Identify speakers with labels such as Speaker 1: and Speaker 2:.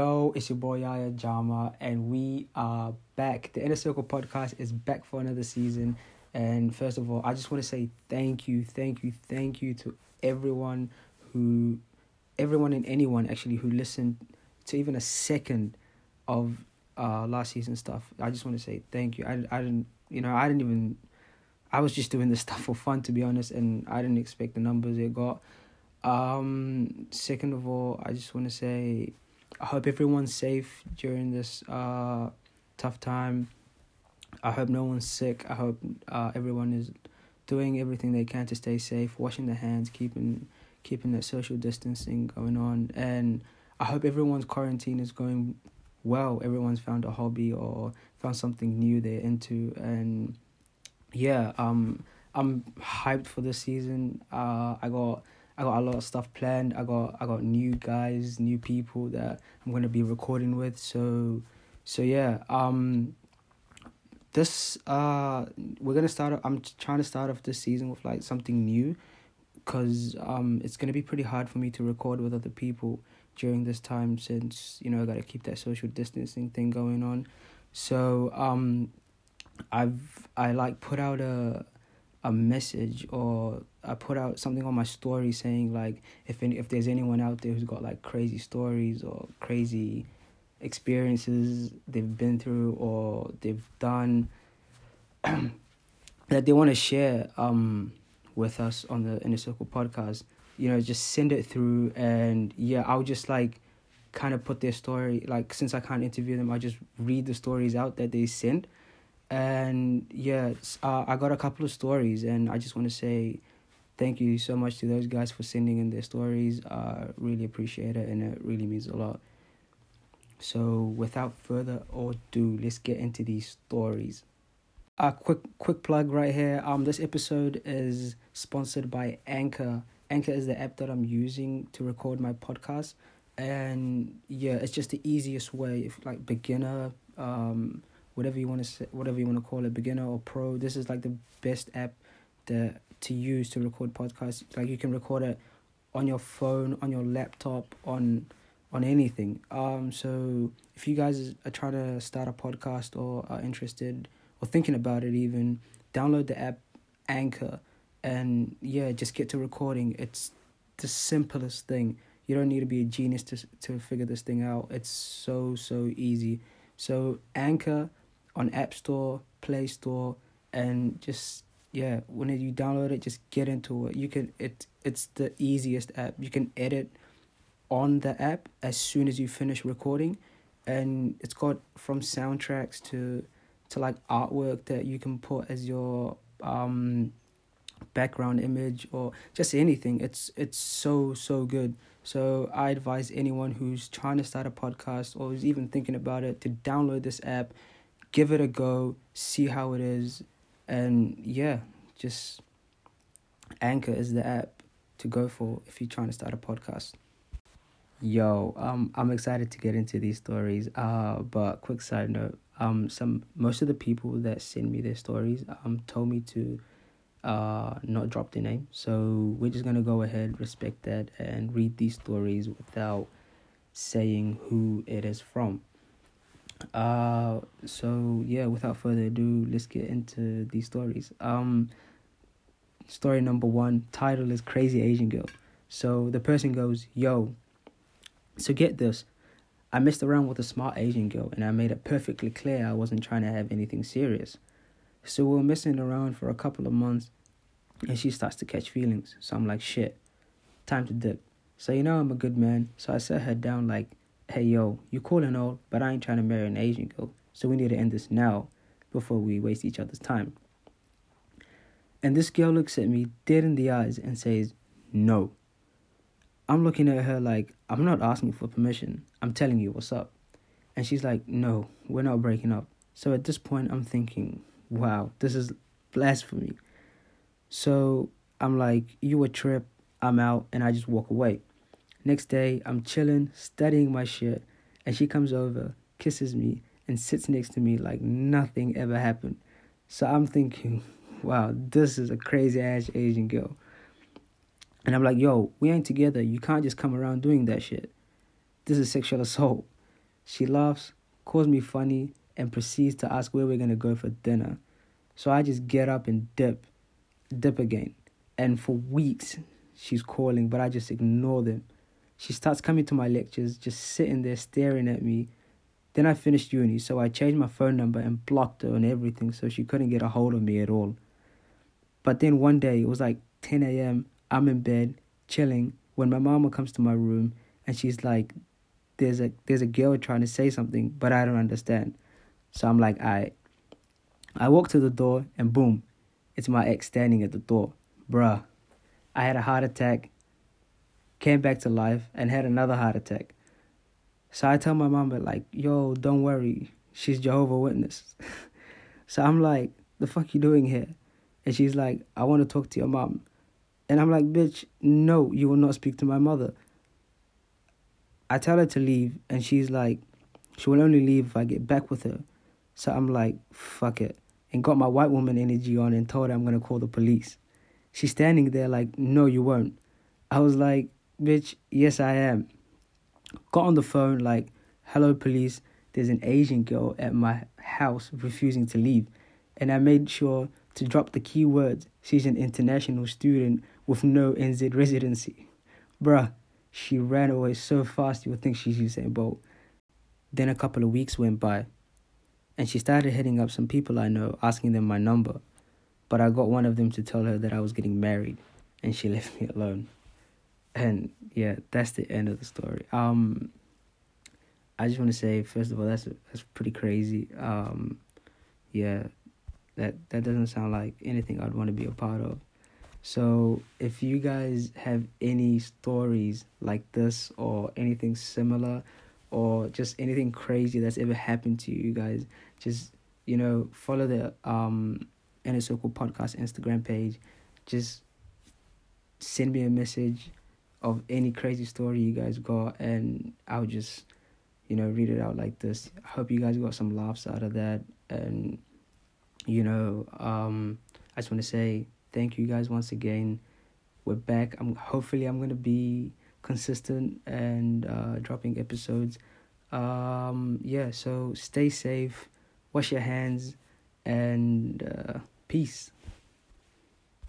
Speaker 1: Yo, it's your boy Yaya Jama, and we are back. The Inner Circle podcast is back for another season. And first of all, I just want to say thank you, thank you, thank you to everyone who, everyone and anyone actually who listened to even a second of uh last season stuff. I just want to say thank you. I, I didn't, you know, I didn't even, I was just doing this stuff for fun to be honest, and I didn't expect the numbers it got. Um, second of all, I just want to say I hope everyone's safe during this uh tough time. I hope no one's sick. I hope uh everyone is doing everything they can to stay safe, washing their hands, keeping keeping that social distancing going on, and I hope everyone's quarantine is going well. Everyone's found a hobby or found something new they're into, and yeah, um, I'm hyped for this season. Uh, I got I got a lot of stuff planned. I got I got new guys, new people that I'm gonna be recording with. So so yeah. Um this uh we're gonna start I'm trying to start off this season with like something new because um it's gonna be pretty hard for me to record with other people during this time since you know I gotta keep that social distancing thing going on. So um I've I like put out a a message or I put out something on my story saying like if any, if there's anyone out there who's got like crazy stories or crazy experiences they've been through or they've done that they want to share um with us on the inner circle podcast you know just send it through and yeah i'll just like kind of put their story like since i can't interview them i just read the stories out that they sent and yeah, uh, I got a couple of stories, and I just want to say thank you so much to those guys for sending in their stories. I uh, really appreciate it, and it really means a lot. So, without further ado, let's get into these stories. A quick quick plug right here. Um, this episode is sponsored by Anchor. Anchor is the app that I'm using to record my podcast, and yeah, it's just the easiest way. If like beginner, um whatever you want to say, whatever you want to call it, beginner or pro. This is like the best app that to use to record podcasts. Like you can record it on your phone, on your laptop, on on anything. Um, so if you guys are trying to start a podcast or are interested or thinking about it, even download the app Anchor, and yeah, just get to recording. It's the simplest thing. You don't need to be a genius to to figure this thing out. It's so so easy. So Anchor on App Store, Play Store, and just yeah, when you download it, just get into it. You can it it's the easiest app. You can edit on the app as soon as you finish recording, and it's got from soundtracks to to like artwork that you can put as your um background image or just anything. It's it's so so good. So I advise anyone who's trying to start a podcast or is even thinking about it to download this app give it a go, see how it is, and yeah, just Anchor is the app to go for if you're trying to start a podcast. Yo, um, I'm excited to get into these stories. Uh, but quick side note, um, some most of the people that send me their stories, um, told me to, uh, not drop their name. So we're just gonna go ahead, respect that, and read these stories without saying who it is from. Uh, so yeah, without further ado, let's get into these stories. Um, story number one, title is Crazy Asian Girl. So the person goes, Yo, so get this. I messed around with a smart Asian girl and I made it perfectly clear I wasn't trying to have anything serious. So we are messing around for a couple of months and she starts to catch feelings. So I'm like, shit, time to dip. So you know I'm a good man. So I set her down like, hey yo, you cool and all, but I ain't trying to marry an Asian girl, so we need to end this now before we waste each other's time. And this girl looks at me dead in the eyes and says, No. I'm looking at her like, I'm not asking for permission. I'm telling you what's up. And she's like, No, we're not breaking up. So at this point, I'm thinking, Wow, this is blasphemy. So I'm like, You a trip, I'm out, and I just walk away. Next day, I'm chilling, studying my shit, and she comes over, kisses me, and sits next to me like nothing ever happened. So I'm thinking, wow, this is a crazy ass Asian girl. And I'm like, yo, we ain't together. You can't just come around doing that shit. This is sexual assault. She laughs, calls me funny, and proceeds to ask where we're gonna go for dinner. So I just get up and dip, dip again. And for weeks, she's calling, but I just ignore them. She starts coming to my lectures, just sitting there staring at me. Then I finished uni, so I changed my phone number and blocked her on everything so she couldn't get a hold of me at all. But then one day, it was like 10 a.m., I'm in bed, chilling, when my mama comes to my room and she's like, there's a there's a girl trying to say something, but I don't understand. So I'm like, I I walk to the door and boom, it's my ex standing at the door. Bruh. I had a heart attack, came back to life, and had another heart attack. So I tell my mom, but like, yo, don't worry, she's Jehovah Witness. so I'm like, the fuck you doing here? And she's like, I want to talk to your mom. And I'm like, bitch, no, you will not speak to my mother. I tell her to leave, and she's like, she will only leave if I get back with her. So I'm like, fuck it. And got my white woman energy on and told her I'm gonna call the police. She's standing there like, no, you won't. I was like, bitch, yes, I am. Got on the phone, like, hello, police. There's an Asian girl at my house refusing to leave. And I made sure to drop the key words. She's an international student with no NZ residency. Bruh, she ran away so fast you would think she's Usain Bolt. Then a couple of weeks went by, and she started hitting up some people I know, asking them my number. But I got one of them to tell her that I was getting married, and she left me alone. And yeah, that's the end of the story. Um, I just want to say, first of all, that's that's pretty crazy. Um, yeah, that that doesn't sound like anything I'd want to be a part of. So if you guys have any stories like this or anything similar or just anything crazy that's ever happened to you guys, just you know, follow the um Inner Circle Podcast Instagram page. Just send me a message of any crazy story you guys got and I'll just, you know, read it out like this. I hope you guys got some laughs out of that and you know, um I just wanna say thank you guys once again. We're back. I'm hopefully I'm gonna be consistent and uh, dropping episodes. Um, yeah, so stay safe, wash your hands, and uh, peace.